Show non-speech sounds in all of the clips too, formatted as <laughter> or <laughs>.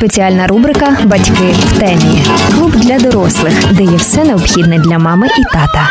Спеціальна рубрика Батьки в темі. Клуб для дорослих, де є все необхідне для мами і тата.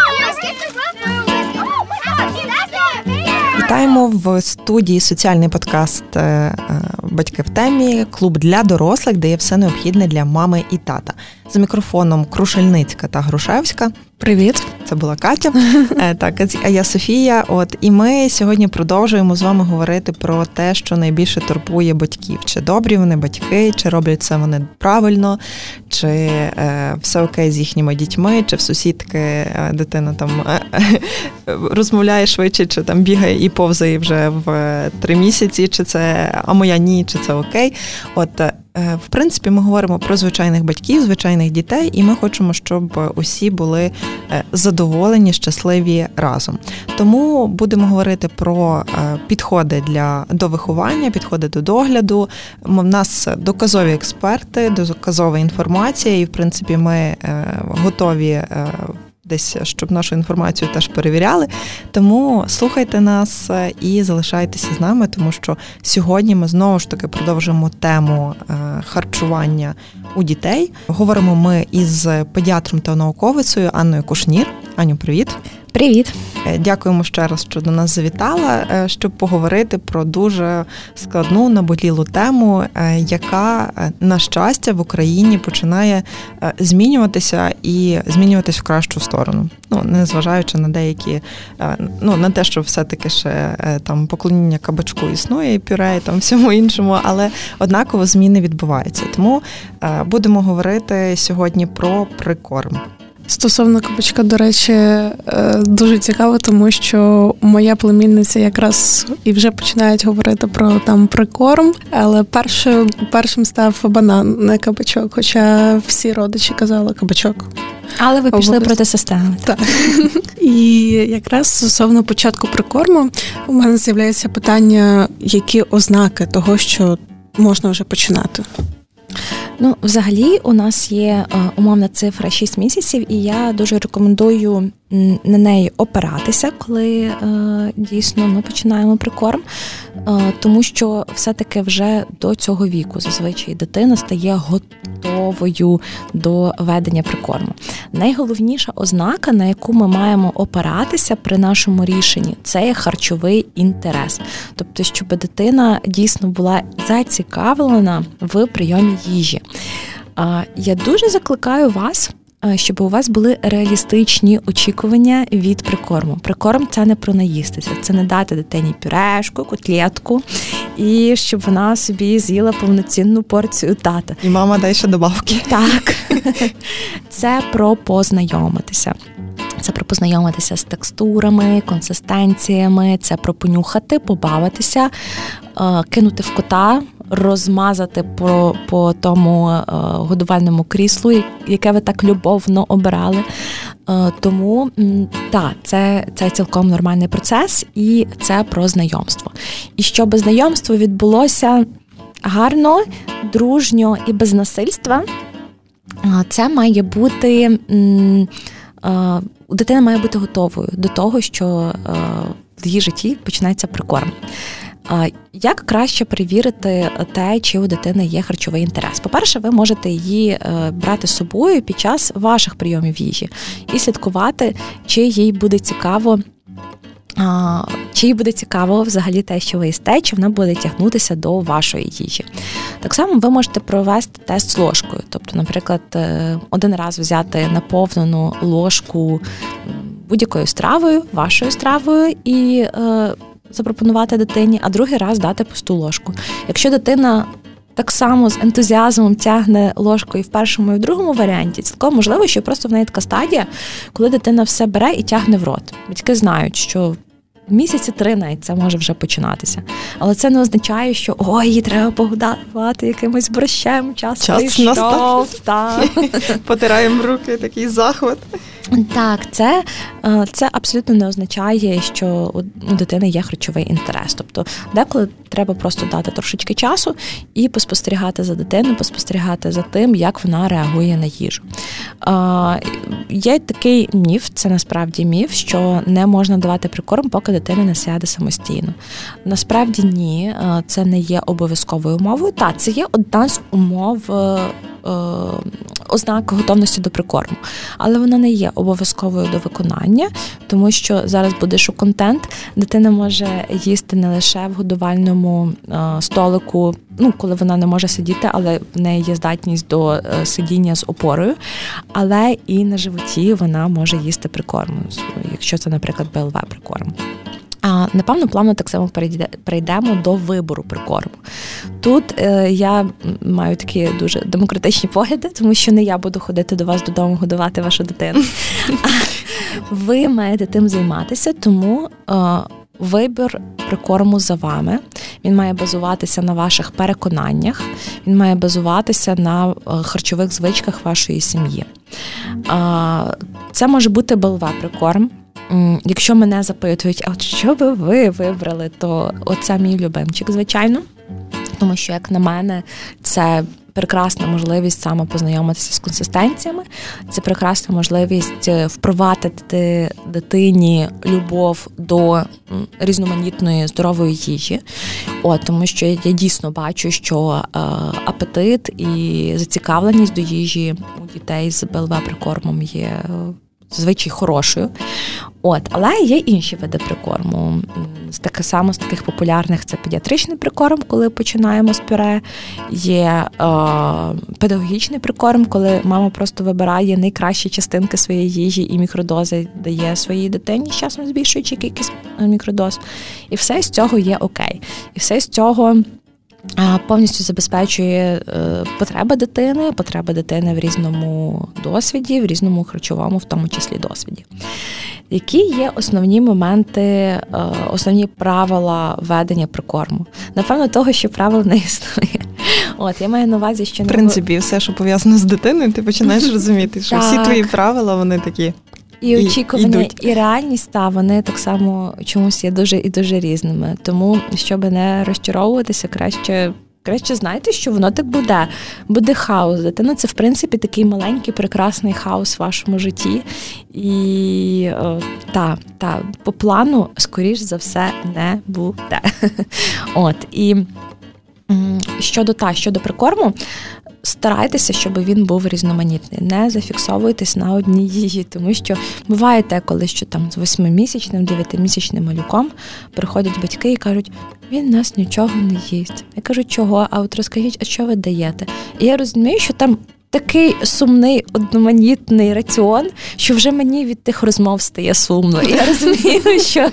Вітаємо в студії соціальний подкаст е, е, Батьки в темі, клуб для дорослих, де є все необхідне для мами і тата. За мікрофоном Крушельницька та Грушевська. Привіт, це була Катя. <laughs> Е, так, а я Софія. От і ми сьогодні продовжуємо з вами говорити про те, що найбільше турбує батьків: чи добрі вони батьки, чи роблять це вони правильно, чи е, все окей з їхніми дітьми, чи в сусідки е, дитина там е, розмовляє швидше, чи там бігає і повзає вже в три місяці, чи це а моя ні, чи це окей. От в принципі, ми говоримо про звичайних батьків, звичайних дітей, і ми хочемо, щоб усі були е, задоволені, щасливі разом. Тому будемо говорити про е, підходи для до виховання, підходи до догляду. У нас доказові експерти, доказова інформація, і в принципі ми готові десь, щоб нашу інформацію теж перевіряли. Тому слухайте нас е, і залишайтеся з нами, тому що сьогодні ми знову ж таки продовжимо тему е, харчування у дітей. Говоримо ми із педіатром та науковицею Анною Кушнір. Аню, привіт. Привіт, е, дякуємо ще раз, що до нас завітала, е, щоб поговорити про дуже складну наболілу тему, е, яка на щастя в Україні починає змінюватися і змінюватись в кращу сторону. Ну незважаючи на деякі, ну на те, що все-таки ще там поклоніння кабачку існує, і пюре, і там всьому іншому, але однаково зміни відбуваються. Тому будемо говорити сьогодні про прикорм. Стосовно кабачка, до речі, е, дуже цікаво, тому що моя племінниця якраз і вже починають говорити про там прикорм, але першим першим став банан, не кабачок. Хоча всі родичі казали кабачок. Але ви пішли проти системи. Так. І якраз стосовно початку прикорму у мене з'являється питання, які ознаки того, що можна вже починати. Ну, взагалі, у нас є е, умовна цифра 6 місяців, і я дуже рекомендую на неї опиратися, коли е, дійсно ми починаємо прикорм, е, тому що все-таки вже до цього віку зазвичай дитина стає готовою до ведення прикорму. Найголовніша ознака, на яку ми маємо опиратися при нашому рішенні, це є харчовий інтерес, тобто, щоб дитина дійсно була зацікавлена в прийомі їжі. Я дуже закликаю вас щоб у вас були реалістичні очікування від прикорму. Прикорм це не про наїстися, це не дати дитині пюрешку, котлетку, і щоб вона собі з'їла повноцінну порцію тата. І мама дай ще добавки. Так, <laughs> це про познайомитися. Це про познайомитися з текстурами, консистенціями, це про понюхати, побавитися, е, кинути в кота, розмазати по по тому е, годувальному кріслу, яке ви так любовно обирали. Е, тому так, це, це цілком нормальний процес, і це про знайомство. І щоб знайомство відбулося гарно, дружньо і без насильства, це має бути дитина має бути готовою до того, що е, в її житті починається прикорм. Як краще перевірити те, чи у дитини є харчовий інтерес? По-перше, ви можете її е, брати з собою під час ваших прийомів їжі і слідкувати, чи їй буде цікаво чи їй буде цікаво взагалі те, що ви їсте, чи вона буде тягнутися до вашої їжі. Так само ви можете провести тест з ложкою. Тобто, наприклад, е, один раз взяти наповнену ложку будь-якою стравою, вашою стравою, і е, запропонувати дитині, а другий раз дати пусту ложку. Якщо дитина так само з ентузіазмом тягне ложкою в першому і в другому варіанті, цілком можливо, що просто в неї така стадія, коли дитина все бере і тягне в рот. Батьки знають, що місяці три навіть це може вже починатися. Але це не означає, що ой, її треба погодувати якимось борщем, час, час прийшов. <laughs> Потираємо руки, такий захват. Так, це е, це абсолютно не означає, що у дитини є харчовий інтерес. Тобто, деколи треба просто дати трошечки часу і поспостерігати за дитиною, поспостерігати за тим, як вона реагує на їжу. Є такий міф, це насправді міф, що не можна давати прикорм, поки дитина не сяде самостійно. Насправді ні, е, це не є обов'язковою умовою. Так, це є одна з умов. Е, ознак готовності до прикорму, але вона не є обов'язковою до виконання, тому що зараз буде контент, дитина може їсти не лише в годувальному е, столику, ну коли вона не може сидіти, але в неї є здатність до е, сидіння з опорою, але і на животі вона може їсти прикорму, якщо це, наприклад, БЛВ прикорм. А напевно, плавно так само перейдемо до вибору прикорму. Тут е, я маю такі дуже демократичні погляди, тому що не я буду ходити до вас додому годувати вашу дитину. <laughs> Ви маєте тим займатися, тому е, вибір прикорму за вами. Він має базуватися на ваших переконаннях, він має базуватися на е, харчових звичках вашої сім'ї. Це може бути БЛВ прикорм. Якщо мене запитують, а що би ви вибрали, то оце мій любимчик, звичайно. Тому що, як на мене, це прекрасна можливість саме познайомитися з консистенціями, це прекрасна можливість е, впровадити дитині любов до різноманітної здорової їжі. От, Тому що я дійсно бачу, що е, апетит і зацікавленість до їжі у дітей з БЛВ прикормом є. Е, зазвичай хорошою. От, Але є інші види прикорму. З таке само з таких популярних це педіатричний прикорм, коли починаємо з пюре. Є е, педагогічний прикорм, коли мама просто вибирає найкращі частинки своєї їжі і мікродози дає своїй дитині, з часом збільшуючи кількість мікродоз. І все з цього є окей. І все з цього повністю забезпечує е, потреби дитини, потреби дитини в різному досвіді, в різному харчовому, в тому числі досвіді. Які є основні моменти, е, основні правила ведення прикорму? Напевно, того, що правил не існує. От я маю на увазі, що в принципі, все, що пов'язано з дитиною, ти починаєш розуміти, що всі твої правила вони такі. І очікування, і, і реальність та вони так само чомусь є дуже і дуже різними. Тому щоб не розчаровуватися, краще. Краще знайте, що воно так буде. Буде хаос. Дитина це в принципі такий маленький, прекрасний хаос в вашому житті. І о, та, та, по плану, скоріш за все, не буде. <laughs> От і щодо та щодо прикорму, старайтеся, щоб він був різноманітний. Не зафіксовуйтесь на одній їжі, <laughs> тому що буває те, коли що там з восьмимісячним, дев'ятимісячним малюком приходять батьки і кажуть, він нас нічого не їсть. Я кажу, чого? А от розкажіть, а що ви даєте? І я розумію, що там такий сумний одноманітний раціон, що вже мені від тих розмов стає сумно. Я розумію, <laughs> що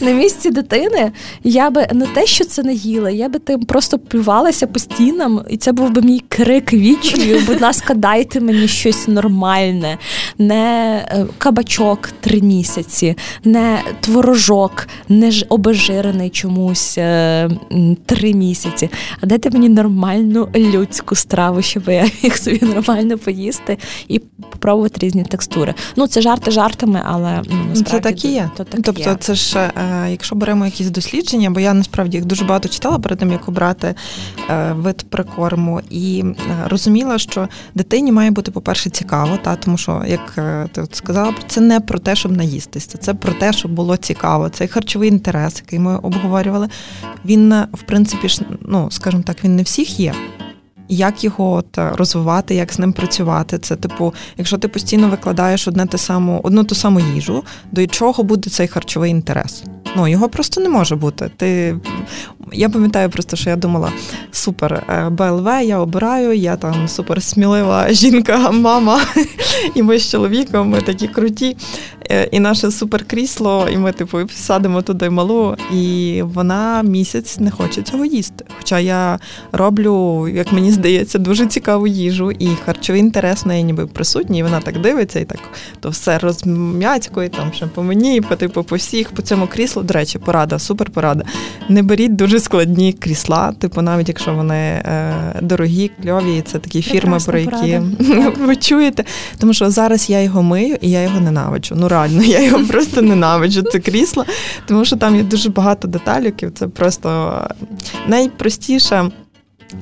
на місці дитини я би не те, що це не їла, я би тим просто плювалася по стінам, і це був би мій крик вічою. Будь ласка, дайте мені щось нормальне, не е, кабачок три місяці, не творожок, не обезжирений чомусь е, три місяці. А дайте мені нормальну людську страву, щоб я міг собі нормально поїсти і попробувати різні текстури. Ну це жарти жартами, але ну, це так і є. То так тобто, є. це ж е, якщо беремо якісь дослідження, бо я насправді їх дуже багато читала перед тим, як обрати е, вид прикорму, і е, розуміла, що дитині має бути, по-перше, цікаво, та тому що як ти от сказала, це не про те, щоб наїстися, це про те, щоб було цікаво. Цей харчовий інтерес, який ми обговорювали, він в принципі ж, ну скажімо так, він не всіх є як його от е, розвивати, як з ним працювати. Це, типу, якщо ти постійно викладаєш одне те саму, одну ту саму їжу, до чого буде цей харчовий інтерес? Ну його просто не може бути. Ти я пам'ятаю просто, що я думала: супер, е, БЛВ, я обираю, я там супер смілива жінка, мама, <laughs> і ми з чоловіком, ми такі круті. Е, і наше суперкрісло, і ми, типу, садимо туди малу, і вона місяць не хоче цього їсти. Хоча я роблю, як мені здається, дуже цікаву їжу, і харчовий інтерес неї ніби присутній. і Вона так дивиться і так то все розм'ятькує, там ще по мені, по типу по всіх, по цьому кріслу. До речі, порада, супер порада. Не беріть дуже дуже складні крісла. Типу, навіть якщо вони е, дорогі, кльові, це такі фірми, про які <laughs> ви чуєте. Тому що зараз я його мию і я його ненавиджу. Ну реально, я його <laughs> просто ненавиджу. Це крісло, тому що там є дуже багато деталіків. Це просто найпростіше.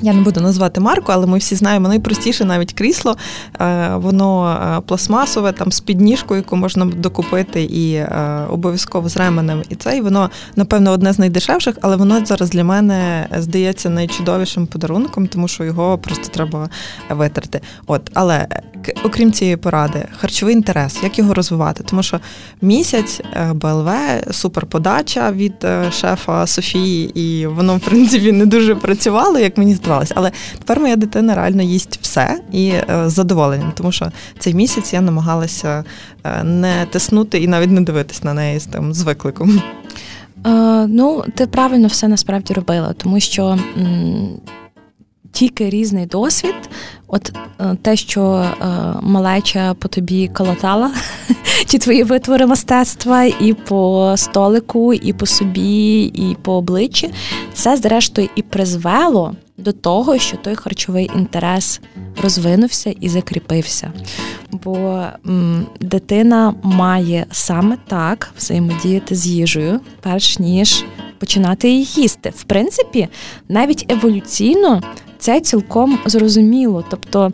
Я не буду назвати марку, але ми всі знаємо найпростіше навіть крісло. Е, воно е, пластмасове, там з підніжкою, яку можна докупити, і е, обов'язково з ременем. І це і воно, напевно, одне з найдешевших, але воно зараз для мене здається найчудовішим подарунком, тому що його просто треба витерти. От, але окрім цієї поради, харчовий інтерес, як його розвивати? Тому що місяць БЛВ, суперподача від шефа Софії, і воно в принципі не дуже працювало, як мені здавалося. Але тепер моя дитина реально їсть все і е, з задоволенням, тому що цей місяць я намагалася е, не тиснути і навіть не дивитись на неї з тим з викликом. Е, ну, ти правильно все насправді робила, тому що. М- тільки різний досвід, от е, те, що е, малеча по тобі колотала, <laughs> чи твої витвори мистецтва, і по столику, і по собі, і по обличчі, це зрештою і призвело до того, що той харчовий інтерес розвинувся і закріпився. Бо м, дитина має саме так взаємодіяти з їжею, перш ніж починати її їсти. В принципі, навіть еволюційно це цілком зрозуміло. Тобто,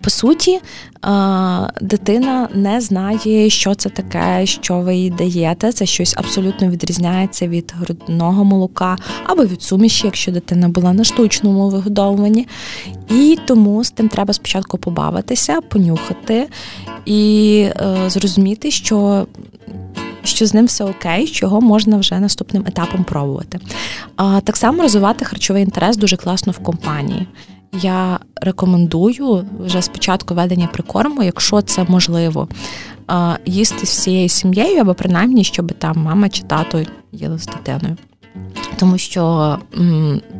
по суті, дитина не знає, що це таке, що ви їй даєте. Це щось абсолютно відрізняється від грудного молока або від суміші, якщо дитина була на штучному вигодовуванні. І тому з тим треба спочатку побавитися, понюхати і е, зрозуміти, що. Що з ним все окей, чого можна вже наступним етапом пробувати. А так само розвивати харчовий інтерес дуже класно в компанії. Я рекомендую вже спочатку ведення прикорму, якщо це можливо, їсти з всією сім'єю, або принаймні, щоб там мама чи тато їли з дитиною. Тому що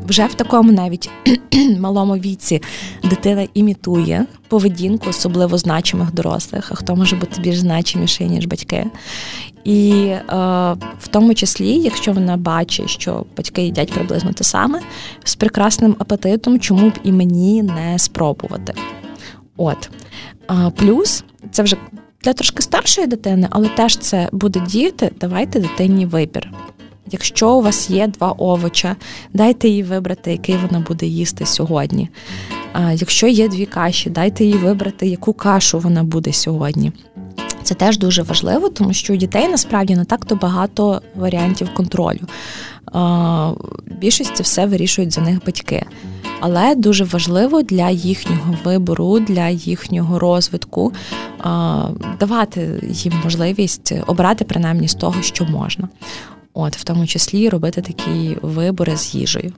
вже в такому навіть <clears throat> малому віці дитина імітує поведінку, особливо значимих дорослих, а хто може бути більш значиміший, ніж батьки. І е, в тому числі, якщо вона бачить, що батьки їдять приблизно те саме, з прекрасним апетитом, чому б і мені не спробувати. От. Е, плюс це вже для трошки старшої дитини, але теж це буде діяти, давайте дитині вибір. Якщо у вас є два овоча, дайте їй вибрати, який вона буде їсти сьогодні. Якщо є дві каші, дайте їй вибрати, яку кашу вона буде сьогодні. Це теж дуже важливо, тому що у дітей насправді не так-то багато варіантів контролю. В більшості все вирішують за них батьки. Але дуже важливо для їхнього вибору, для їхнього розвитку давати їм можливість обрати принаймні з того, що можна. От, в тому числі робити такі вибори з їжею.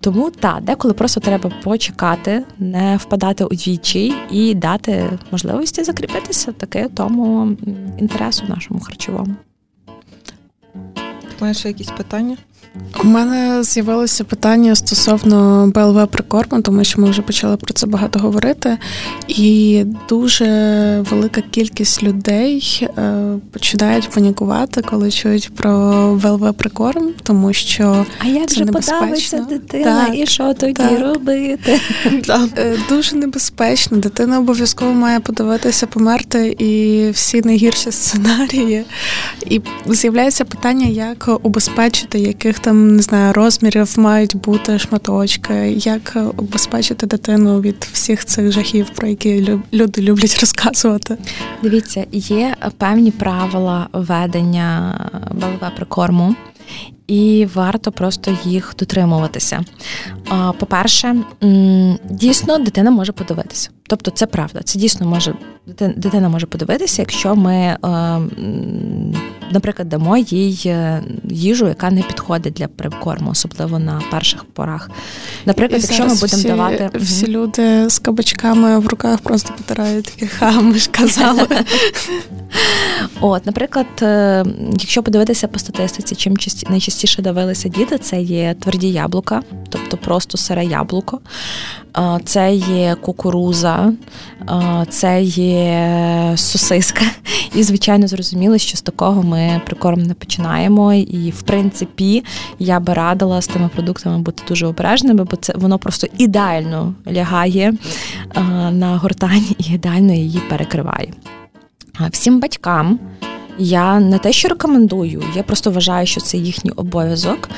Тому так, деколи просто треба почекати, не впадати у двічі і дати можливості закріпитися таки тому інтересу нашому харчовому. Маєш якісь питання? У мене з'явилося питання стосовно БЛВ прикорму, тому що ми вже почали про це багато говорити. І дуже велика кількість людей е, починають панікувати, коли чують про БЛВ прикорм, тому що а як це же небезпечно. дитина, так, і що тоді так. робити? <laughs> Е, дуже небезпечно. Дитина обов'язково має подивитися, померти і всі найгірші сценарії. І з'являється питання, як убезпечити яких там не знаю, розмірів мають бути шматочки, як обезпечити дитину від всіх цих жахів, про які люди люблять <laughs> розказувати. Дивіться, є певні правила ведення БЛВ прикорму. І варто просто їх дотримуватися. По-перше, дійсно дитина може подивитися. Тобто, це правда. Це дійсно може дитина може подивитися, якщо ми, е, наприклад, дамо їй е, їжу, яка не підходить для прикорму, особливо на перших порах. Наприклад, І якщо ми будемо всі, давати всі люди з кабачками в руках просто потирають такі ха, ми ж казали. <laughs> От, наприклад, е, якщо подивитися по статистиці, чим найчастіше найчастіше давилися діти, це є тверді яблука, тобто просто сире яблуко. Це є кукуруза, це є сосиска. І, звичайно, зрозуміло, що з такого ми прикорм не починаємо. І, в принципі, я би радила з тими продуктами бути дуже обережними, бо це воно просто ідеально лягає на гортань і ідеально її перекриває. Всім батькам. Я не те, що рекомендую, я просто вважаю, що це їхній обов'язок,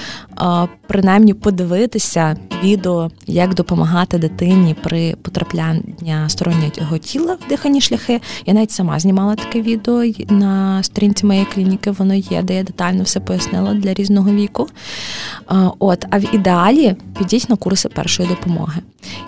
принаймні подивитися відео, як допомагати дитині при потраплянні стороннього тіла в дихані шляхи. Я навіть сама знімала таке відео на сторінці моєї клініки. Воно є, де я детально все пояснила для різного віку. От, а в ідеалі підіть на курси першої допомоги.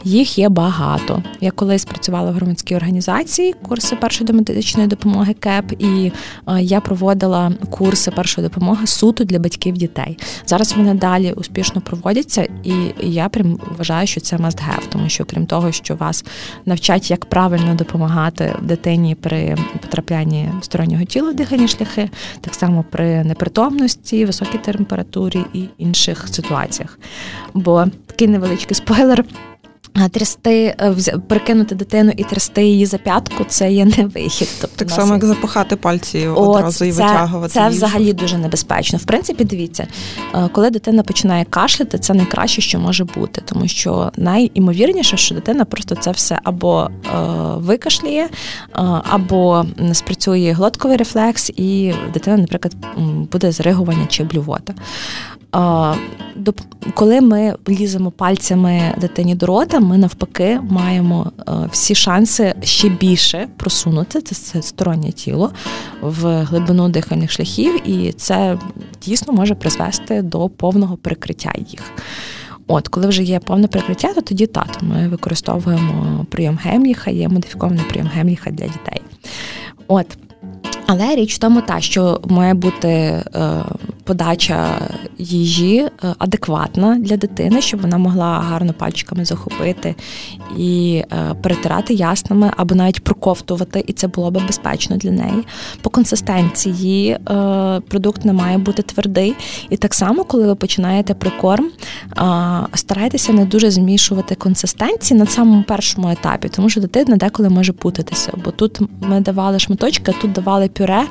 Їх є багато. Я колись працювала в громадській організації курси першої домедичної допомоги КЕП, і я проводила курси першої допомоги суто для батьків дітей. Зараз вони далі успішно проводяться, і я прям вважаю, що це must have, тому що крім того, що вас навчать, як правильно допомагати дитині при потраплянні стороннього тіла в дихальні шляхи, так само при непритомності, високій температурі і інших ситуаціях. Бо такий невеличкий спойлер. Трясти, е, прикинути дитину і трясти її за п'ятку це є не вихід. Тобто так само, як запахати пальці одразу і витягувати. Це їх. взагалі дуже небезпечно. В принципі, дивіться, е, коли дитина починає кашляти, це найкраще, що може бути, тому що найімовірніше, що дитина просто це все або е, викашляє, е, або спрацює глотковий рефлекс, і дитина, наприклад, буде зригування чи блювота. Коли ми вліземо пальцями дитині до рота, ми навпаки маємо всі шанси ще більше просунути це стороннє тіло в глибину дихальних шляхів, і це дійсно може призвести до повного перекриття їх. От, коли вже є повне прикриття, то тоді тато ми використовуємо прийом Гемліха, є модифікований прийом Гемліха для дітей. От. Але річ в тому, та що має бути е, подача їжі е, адекватна для дитини, щоб вона могла гарно пальчиками захопити і е, перетирати ясними або навіть проковтувати, і це було би безпечно для неї. По консистенції продукт не має бути твердий. І так само, коли ви починаєте прикорм, старайтеся не дуже змішувати консистенції на самому першому етапі, тому що дитина деколи може путатися. Бо тут ми давали шматочки, а тут давали пюре,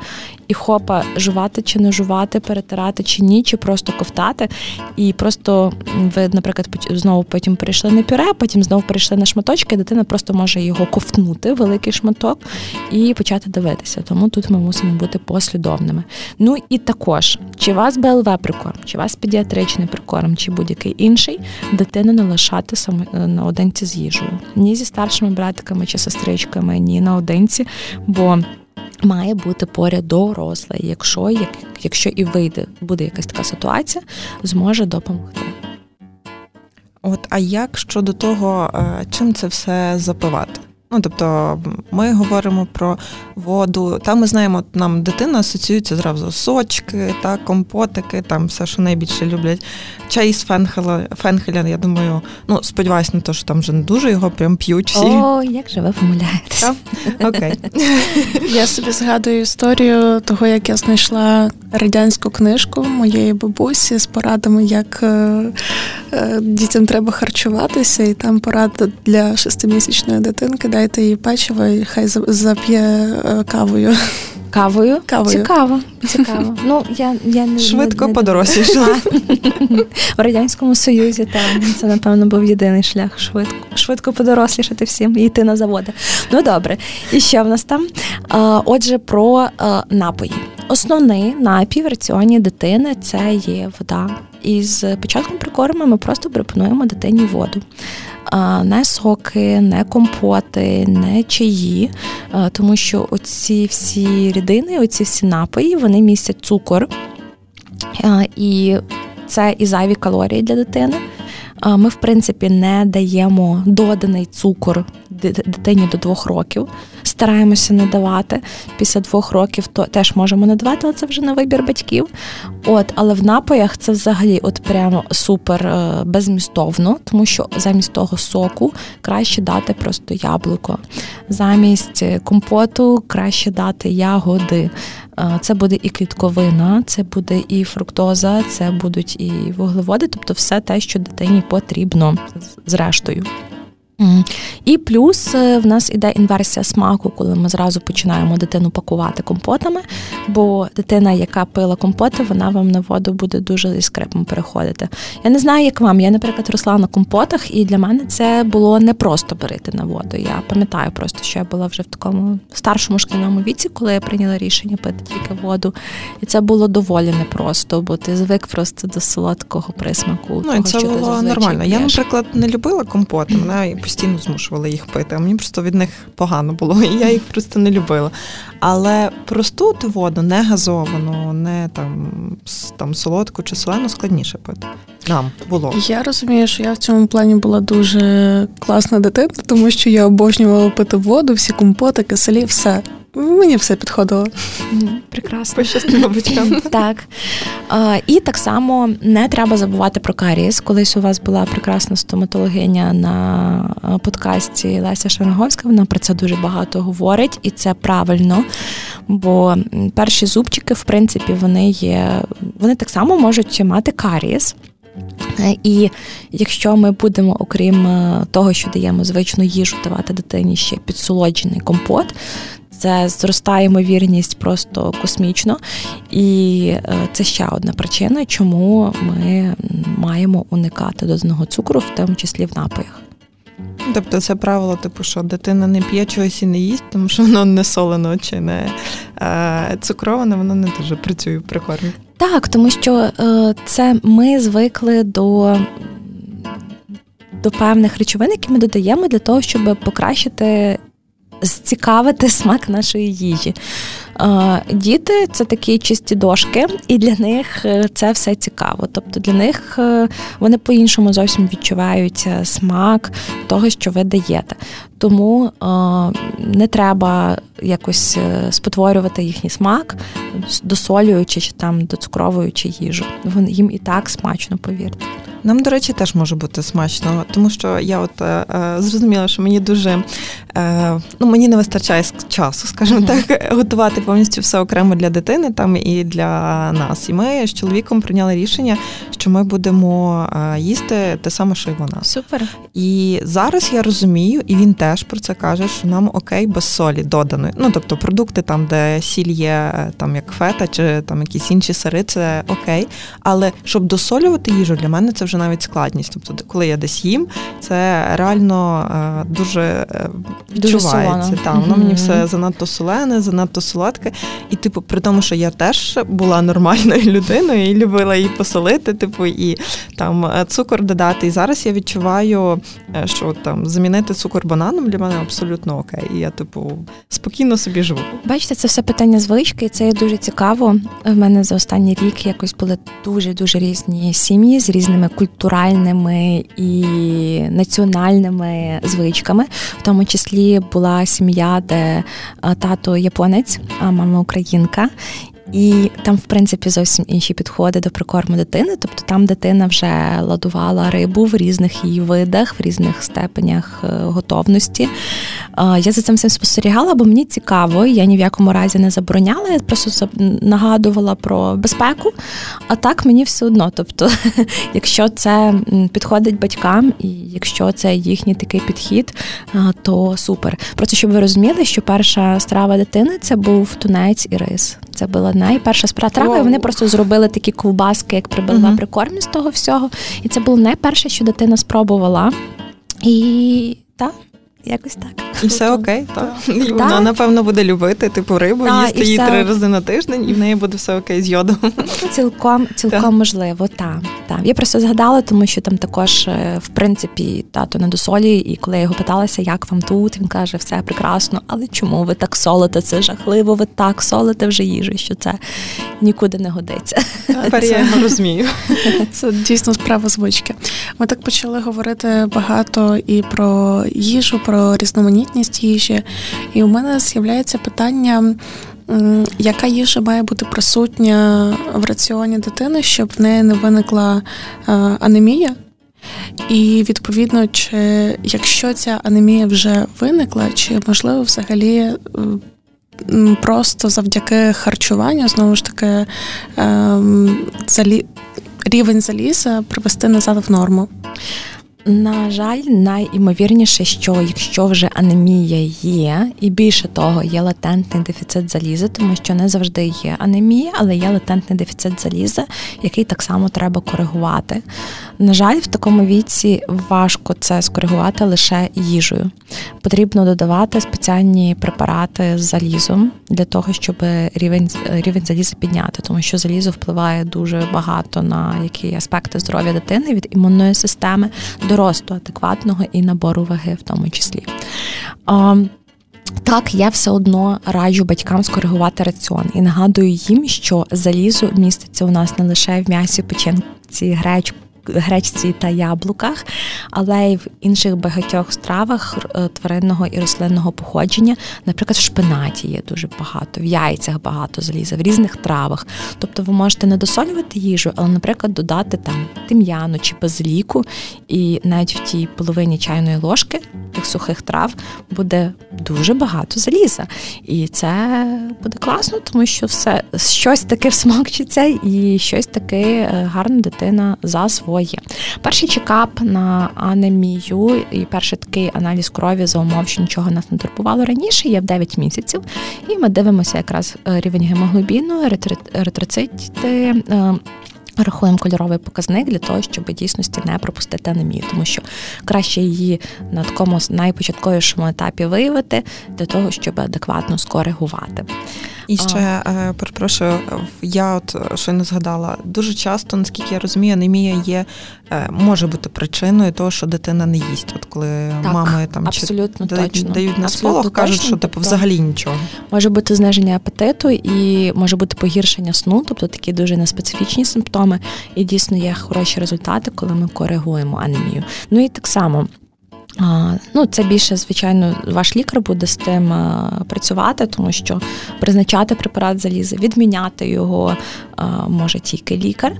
і хопа жувати чи не жувати, перетирати чи ні, чи просто ковтати. І просто ви, наприклад, знову потім перейшли на пюре, потім знову перейшли на шматочки, дитина просто може його ковтнути, великий шматок, і почати дивитися. Тому тут ми мусимо бути послідовними. Ну і також, чи вас БЛВ прикорм, чи вас педіатричний прикорм, чи будь-який інший, дитину не лишати саме наодинці з їжею. Ні зі старшими братиками чи сестричками, ні наодинці, бо має бути поряд дорослий, якщо як, якщо і вийде, буде якась така ситуація, зможе допомогти. От, а як щодо того, е, чим це все запивати? Ну, тобто, ми говоримо про воду. Там ми знаємо, нам дитина асоціюється зразу сочки, та компотики, там все, що найбільше люблять. Чай з фенхеля, фенхеля, я думаю, ну сподіваюся на те, що там вже не дуже його прям п'ють всі. О, як же ви помиляєтеся. Окей. Я собі згадую історію того, як я знайшла радянську книжку моєї бабусі з порадами, як е, е, дітям треба харчуватися, і там порада для шестимісячної дитинки дайте їй печиво і хай зап'є е, кавою. Кавою? Кавою. Цікаво. Цікаво. Ну, я, я не, Швидко не, подорослішала. В Радянському Союзі там це, напевно, був єдиний шлях швидко швидко подорослішати всім і йти на заводи. Ну добре. І що в нас там? Отже, про напої. Основний напій в раціоні дитини це є вода. І з початком прикорму ми просто пропонуємо дитині воду не соки, не компоти, не чаї, тому що оці всі рідини, оці всі напої, вони містять цукор. І це і зайві калорії для дитини. Ми, в принципі, не даємо доданий цукор дитині до двох років. Стараємося не давати. Після двох років то теж можемо не давати, але це вже на вибір батьків. От, але в напоях це взагалі от прямо супер е, безмістовно, тому що замість того соку краще дати просто яблуко. Замість компоту краще дати ягоди. Це буде і клітковина, це буде і фруктоза, це будуть і вуглеводи, тобто все те, що дитині потрібно зрештою. І плюс е, в нас іде інверсія смаку, коли ми зразу починаємо дитину пакувати компотами, бо дитина, яка пила компоти, вона вам на воду буде дуже із переходити. Я не знаю, як вам. Я, наприклад, росла на компотах, і для мене це було не просто берити на воду. Я пам'ятаю просто, що я була вже в такому старшому шкільному віці, коли я прийняла рішення пити тільки воду. І це було доволі непросто, бо ти звик просто до солодкого присмаку. Ну, того, і це що було нормально. П'єш. Я, наприклад, не любила компоти. Мене постійно змушували їх пити. А мені просто від них погано було, <laughs> і я їх просто не любила. Але просту ту воду, не газовану, не там там солодку чи солену, складніше пити. Нам було. Я розумію, що я в цьому плані була дуже класна дитина, тому що я обожнювала пити воду, всі компоти, киселі, все. Мені все підходило. Прекрасно. Пощастило батькам. <laughs> Так. І так само не треба забувати про карієс. Колись у вас була прекрасна стоматологиня на подкасті Леся Шараговська. Вона про це дуже багато говорить, і це правильно. Бо перші зубчики, в принципі, вони є, вони так само можуть мати карієс. І якщо ми будемо, окрім е, того, що даємо звичну їжу, давати дитині ще підсолоджений компот, це зростає ймовірність просто космічно, і е, це ще одна причина, чому ми маємо уникати доданого цукру, в тому числі в напоях. Тобто це правило, типу, що дитина не п'є чогось і не їсть, тому що воно не солено чи не е, цукроване, воно не дуже працює при кормі. Так, тому що е, це ми звикли до. До певних речовин, які ми додаємо для того, щоб покращити зцікавити <laughs> смак нашої їжі. Діти це такі чисті дошки, і для них е, це все цікаво. Тобто для них е, вони по-іншому зовсім відчувають е, смак того, що ви даєте. Тому не треба якось спотворювати їхній смак, досолюючи чи там доцукровуючи їжу. Їм і так смачно, повірте. Нам, до речі, теж може бути смачно, тому що я от е, зрозуміла, що мені дуже е, ну мені не вистачає часу, скажімо mm-hmm. так, <laughs> готувати повністю все окремо для дитини там і для нас. І ми з чоловіком прийняли рішення, що ми будемо е, їсти те саме, що й вона. Супер. І зараз я розумію, і він теж про це каже, що нам окей без солі доданої. Ну тобто продукти там, де сіль є, е, там як фета чи там якісь інші сири, це окей. Але щоб досолювати їжу, для мене це вже навіть складність. Тобто, коли я десь їм, це реально е, дуже відчувається. Дуже Там воно мені все занадто солене, занадто солодке. І, типу, при тому, що я теж була нормальною <laughs> людиною і любила її посолити, типу, і там е, цукор додати. І зараз я відчуваю, е, що там замінити цукор бананом для мене абсолютно окей. І я, типу, спокійно собі живу. Бачите, це все питання звички, і це є дуже цікаво. В мене за останній рік якось були дуже дуже різні сім'ї з різними культуральними і національними звичками, в тому числі була сім'я, де е, тато японець, а мама українка. І там, в принципі, зовсім інші підходи до прикорму дитини. Тобто там дитина вже ладувала рибу в різних її видах, в різних степенях е, готовності. Я за цим всім спостерігала, бо мені цікаво, я ні в якому разі не забороняла, я просто нагадувала про безпеку. А так мені все одно. Тобто, <laughs> якщо це підходить батькам, і якщо це їхній такий підхід, то супер. Просто щоб ви розуміли, що перша страва дитини це був тунець і рис. Це була найперша страва, і вони просто зробили такі ковбаски, як прибила uh-huh. прикормі з того всього. І це було найперше, що дитина спробувала. І так, якось так. І все окей, так. І вона, напевно, буде любити типу рибу, та, їсти її все... три рази на тиждень, і в неї буде все окей з йодом. Цілком цілком так. можливо, так. Так. Я просто згадала, тому що там також, е, в принципі, тато не досолює, і коли я його питалася, як вам тут, він каже, все прекрасно, але чому ви так солите? Це жахливо, ви так солите вже їжу, що це нікуди не годиться. Тепер я розумію. <laughs> Це дійсно справа звички. Ми так почали говорити багато і про їжу, про різноманітність їжі. І у мене з'являється питання. Яка їжа має бути присутня в раціоні дитини, щоб в неї не виникла е, анемія? І відповідно, чи якщо ця анемія вже виникла, чи можливо взагалі е, просто завдяки харчуванню, знову ж таки, ем, залі... рівень заліза привести назад в норму. На жаль, найімовірніше, що якщо вже анемія є, і більше того, є латентний дефіцит заліза, тому що не завжди є анемія, але є латентний дефіцит заліза, який так само треба коригувати. На жаль, в такому віці важко це скоригувати лише їжею. Потрібно додавати спеціальні препарати з залізом для того, щоб рівень рівень заліза підняти, тому що залізо впливає дуже багато на які аспекти здоров'я дитини від імунної системи до росту адекватного і набору ваги, в тому числі. Так, я все одно раджу батькам скоригувати раціон і нагадую їм, що залізо міститься у нас не лише в м'ясі, печінці, гречку гречці та яблуках, але й в інших багатьох стравах е, тваринного і рослинного походження. Наприклад, в шпинаті є дуже багато, в яйцях багато заліза, в різних травах. Тобто ви можете не досолювати їжу, але, наприклад, додати там тим'яну чи базиліку, і навіть в тій половині чайної ложки тих сухих трав буде дуже багато заліза. І це буде класно, тому що все щось таке всмокчиться, і щось таке е, гарна дитина засвоїть є. Перший чекап на анемію і перший такий аналіз крові за умов, що нічого нас не турбувало раніше, є в 9 місяців. І ми дивимося якраз е, рівень гемоглобіну, еритроцити, е, Рахуємо кольоровий показник для того, щоб дійсності не пропустити анемію, тому що краще її на такому найпочатковішому етапі виявити для того, щоб адекватно скоригувати. І ще е, перепрошую, я от ще не згадала дуже часто, наскільки я розумію, анемія є е, може бути причиною того, що дитина не їсть. От коли так, мами там абсолютно чи точно. дають на сполох, кажуть, що типу взагалі нічого. Може бути зниження апетиту і може бути погіршення сну, тобто такі дуже неспецифічні симптоми. І дійсно є хороші результати, коли ми коригуємо анемію. Ну і так само. Ну, це більше, звичайно, ваш лікар буде з тим працювати, тому що призначати препарат заліза, відміняти його може тільки лікар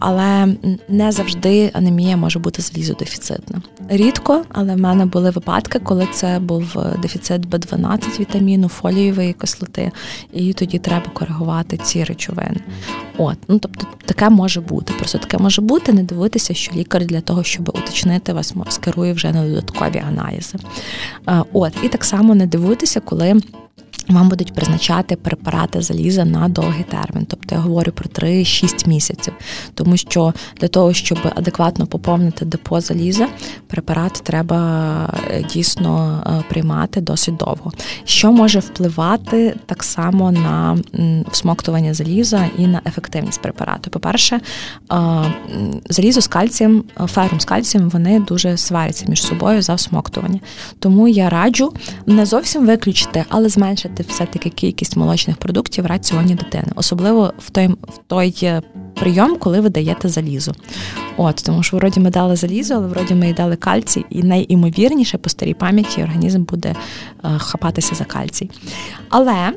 але не завжди анемія може бути залізодефіцитна. Рідко, але в мене були випадки, коли це був дефіцит Б12 вітаміну, фолієвої кислоти, і тоді треба коригувати ці речовини. От, ну тобто таке може бути. Просто таке може бути, не дивитися, що лікар для того, щоб уточнити вас, скерує вже на додаткові аналізи. От, і так само не дивуйтеся, коли. Вам будуть призначати препарати заліза на довгий термін, тобто я говорю про 3-6 місяців, тому що для того, щоб адекватно поповнити депо заліза, препарат треба е, дійсно е, приймати досить довго. Що може впливати так само на всмоктування заліза і на ефективність препарату? По-перше, залізо з кальцієм, ферум з кальцієм, вони дуже сваряться між собою за всмоктування. Тому я раджу не зовсім виключити, але зменшити збільшити все-таки кількість молочних продуктів в раціоні дитини, особливо в той в той е, прийом, коли ви даєте залізо. От тому що вроді ми дали залізо, але вроді ми й дали кальцій, і найімовірніше по старій пам'яті організм буде е, хапатися за кальцій. Але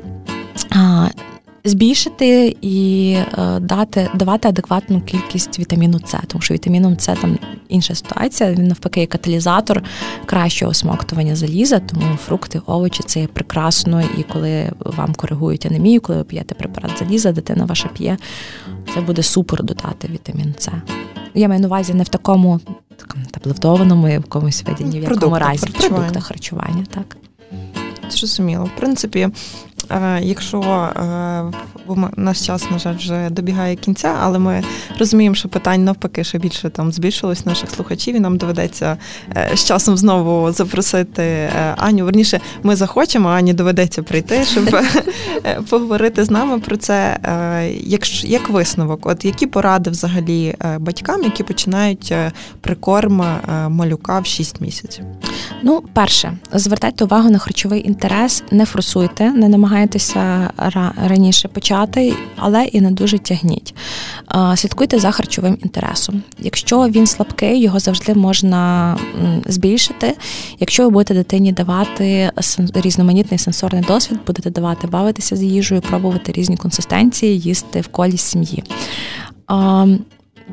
збільшити і е, дати давати адекватну кількість вітаміну С, тому що вітаміном С там інша ситуація. Він навпаки є каталізатор кращого смоктування заліза, тому фрукти, овочі це є прекрасно. І коли вам коригують анемію, коли ви п'єте препарат заліза, дитина ваша п'є, це буде супер додати вітамін С. Я маю на увазі не в такому такому таблетованому якомусь виді, в якому разі в продуктах харчування. Так. Зрозуміло. В принципі, якщо е, наш час, на жаль, вже добігає кінця, але ми розуміємо, що питань навпаки ще більше там збільшилось наших слухачів, і нам доведеться е, з часом знову запросити Аню. Верніше, ми захочемо, Ані доведеться прийти, щоб поговорити з нами про це. Як як висновок, от які поради взагалі батькам, які починають прикорм малюка в 6 місяців? Ну, перше, звертайте увагу на харчовий інтерес, не форсуйте, не намагайтеся раніше почати, але і не дуже тягніть. Слідкуйте за харчовим інтересом. Якщо він слабкий, його завжди можна збільшити. Якщо ви будете дитині давати різноманітний сенсорний досвід, будете давати бавитися з їжею, пробувати різні консистенції, їсти в колі сім'ї.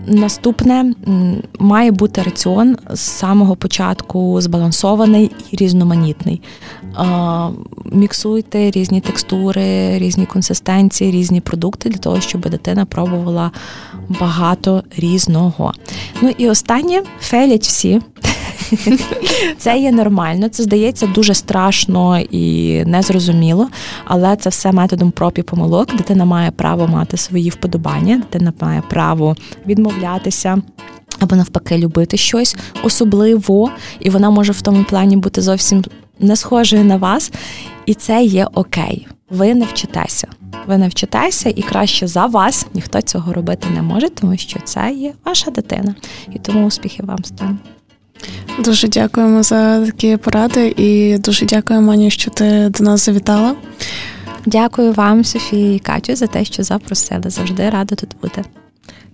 Наступне має бути раціон з самого початку збалансований і різноманітний. Міксуйте різні текстури, різні консистенції, різні продукти для того, щоб дитина пробувала багато різного. Ну і останнє фейлять всі. Це є нормально, це здається дуже страшно і незрозуміло, але це все методом проб і помилок. Дитина має право мати свої вподобання, дитина має право відмовлятися. Або навпаки любити щось особливо, і вона може в тому плані бути зовсім не схожою на вас, і це є окей. Ви не вчитеся. Ви не вчитеся, і краще за вас ніхто цього робити не може, тому що це є ваша дитина. І тому успіхів вам тим. Дуже дякуємо за такі поради і дуже дякуємо, Мані, що ти до нас завітала. Дякую вам, Софії і Катю, за те, що запросили. Завжди рада тут бути.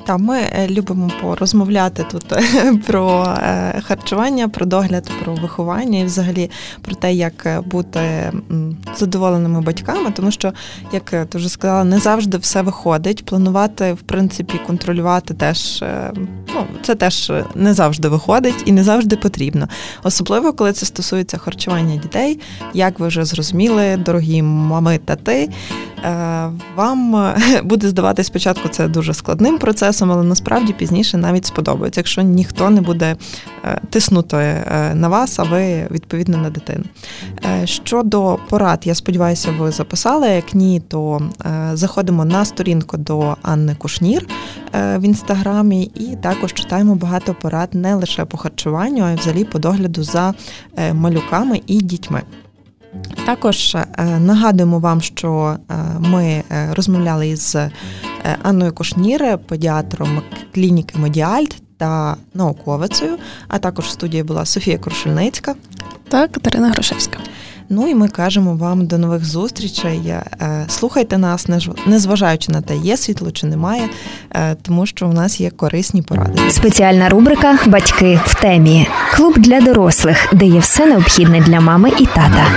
Та ми е, любимо порозмовляти тут е, <laughs> про е, харчування, про догляд, про виховання і взагалі про те, як бути задоволеними батьками, тому що, як ти вже сказала, не завжди все виходить. Планувати, в принципі, контролювати теж ну, це теж не завжди виходить і не завжди потрібно. Особливо, коли це стосується харчування дітей, як ви вже зрозуміли, дорогі мами та ти. Вам <laughs> буде здаватися спочатку це дуже складним процесом, але насправді пізніше навіть сподобається, якщо ніхто не буде е, тиснути е, на вас, а ви відповідно на дитину. Е, щодо порад, я сподіваюся, ви записали. Як ні, то заходимо на сторінку до Анни Кушнір в інстаграмі і також читаємо багато порад не лише по харчуванню, а й взагалі по догляду за малюками і дітьми. Також нагадуємо вам, що ми розмовляли із Анною Кошнір, педіатром клініки Медіальт та науковицею. А також в студії була Софія Крушельницька та Катерина Грошевська. Ну і ми кажемо вам до нових зустрічей. Е, слухайте нас, незважаючи на те, є світло чи немає, е, тому що у нас є корисні поради. Спеціальна рубрика Батьки в темі. Клуб для дорослих, де є все необхідне для мами і тата.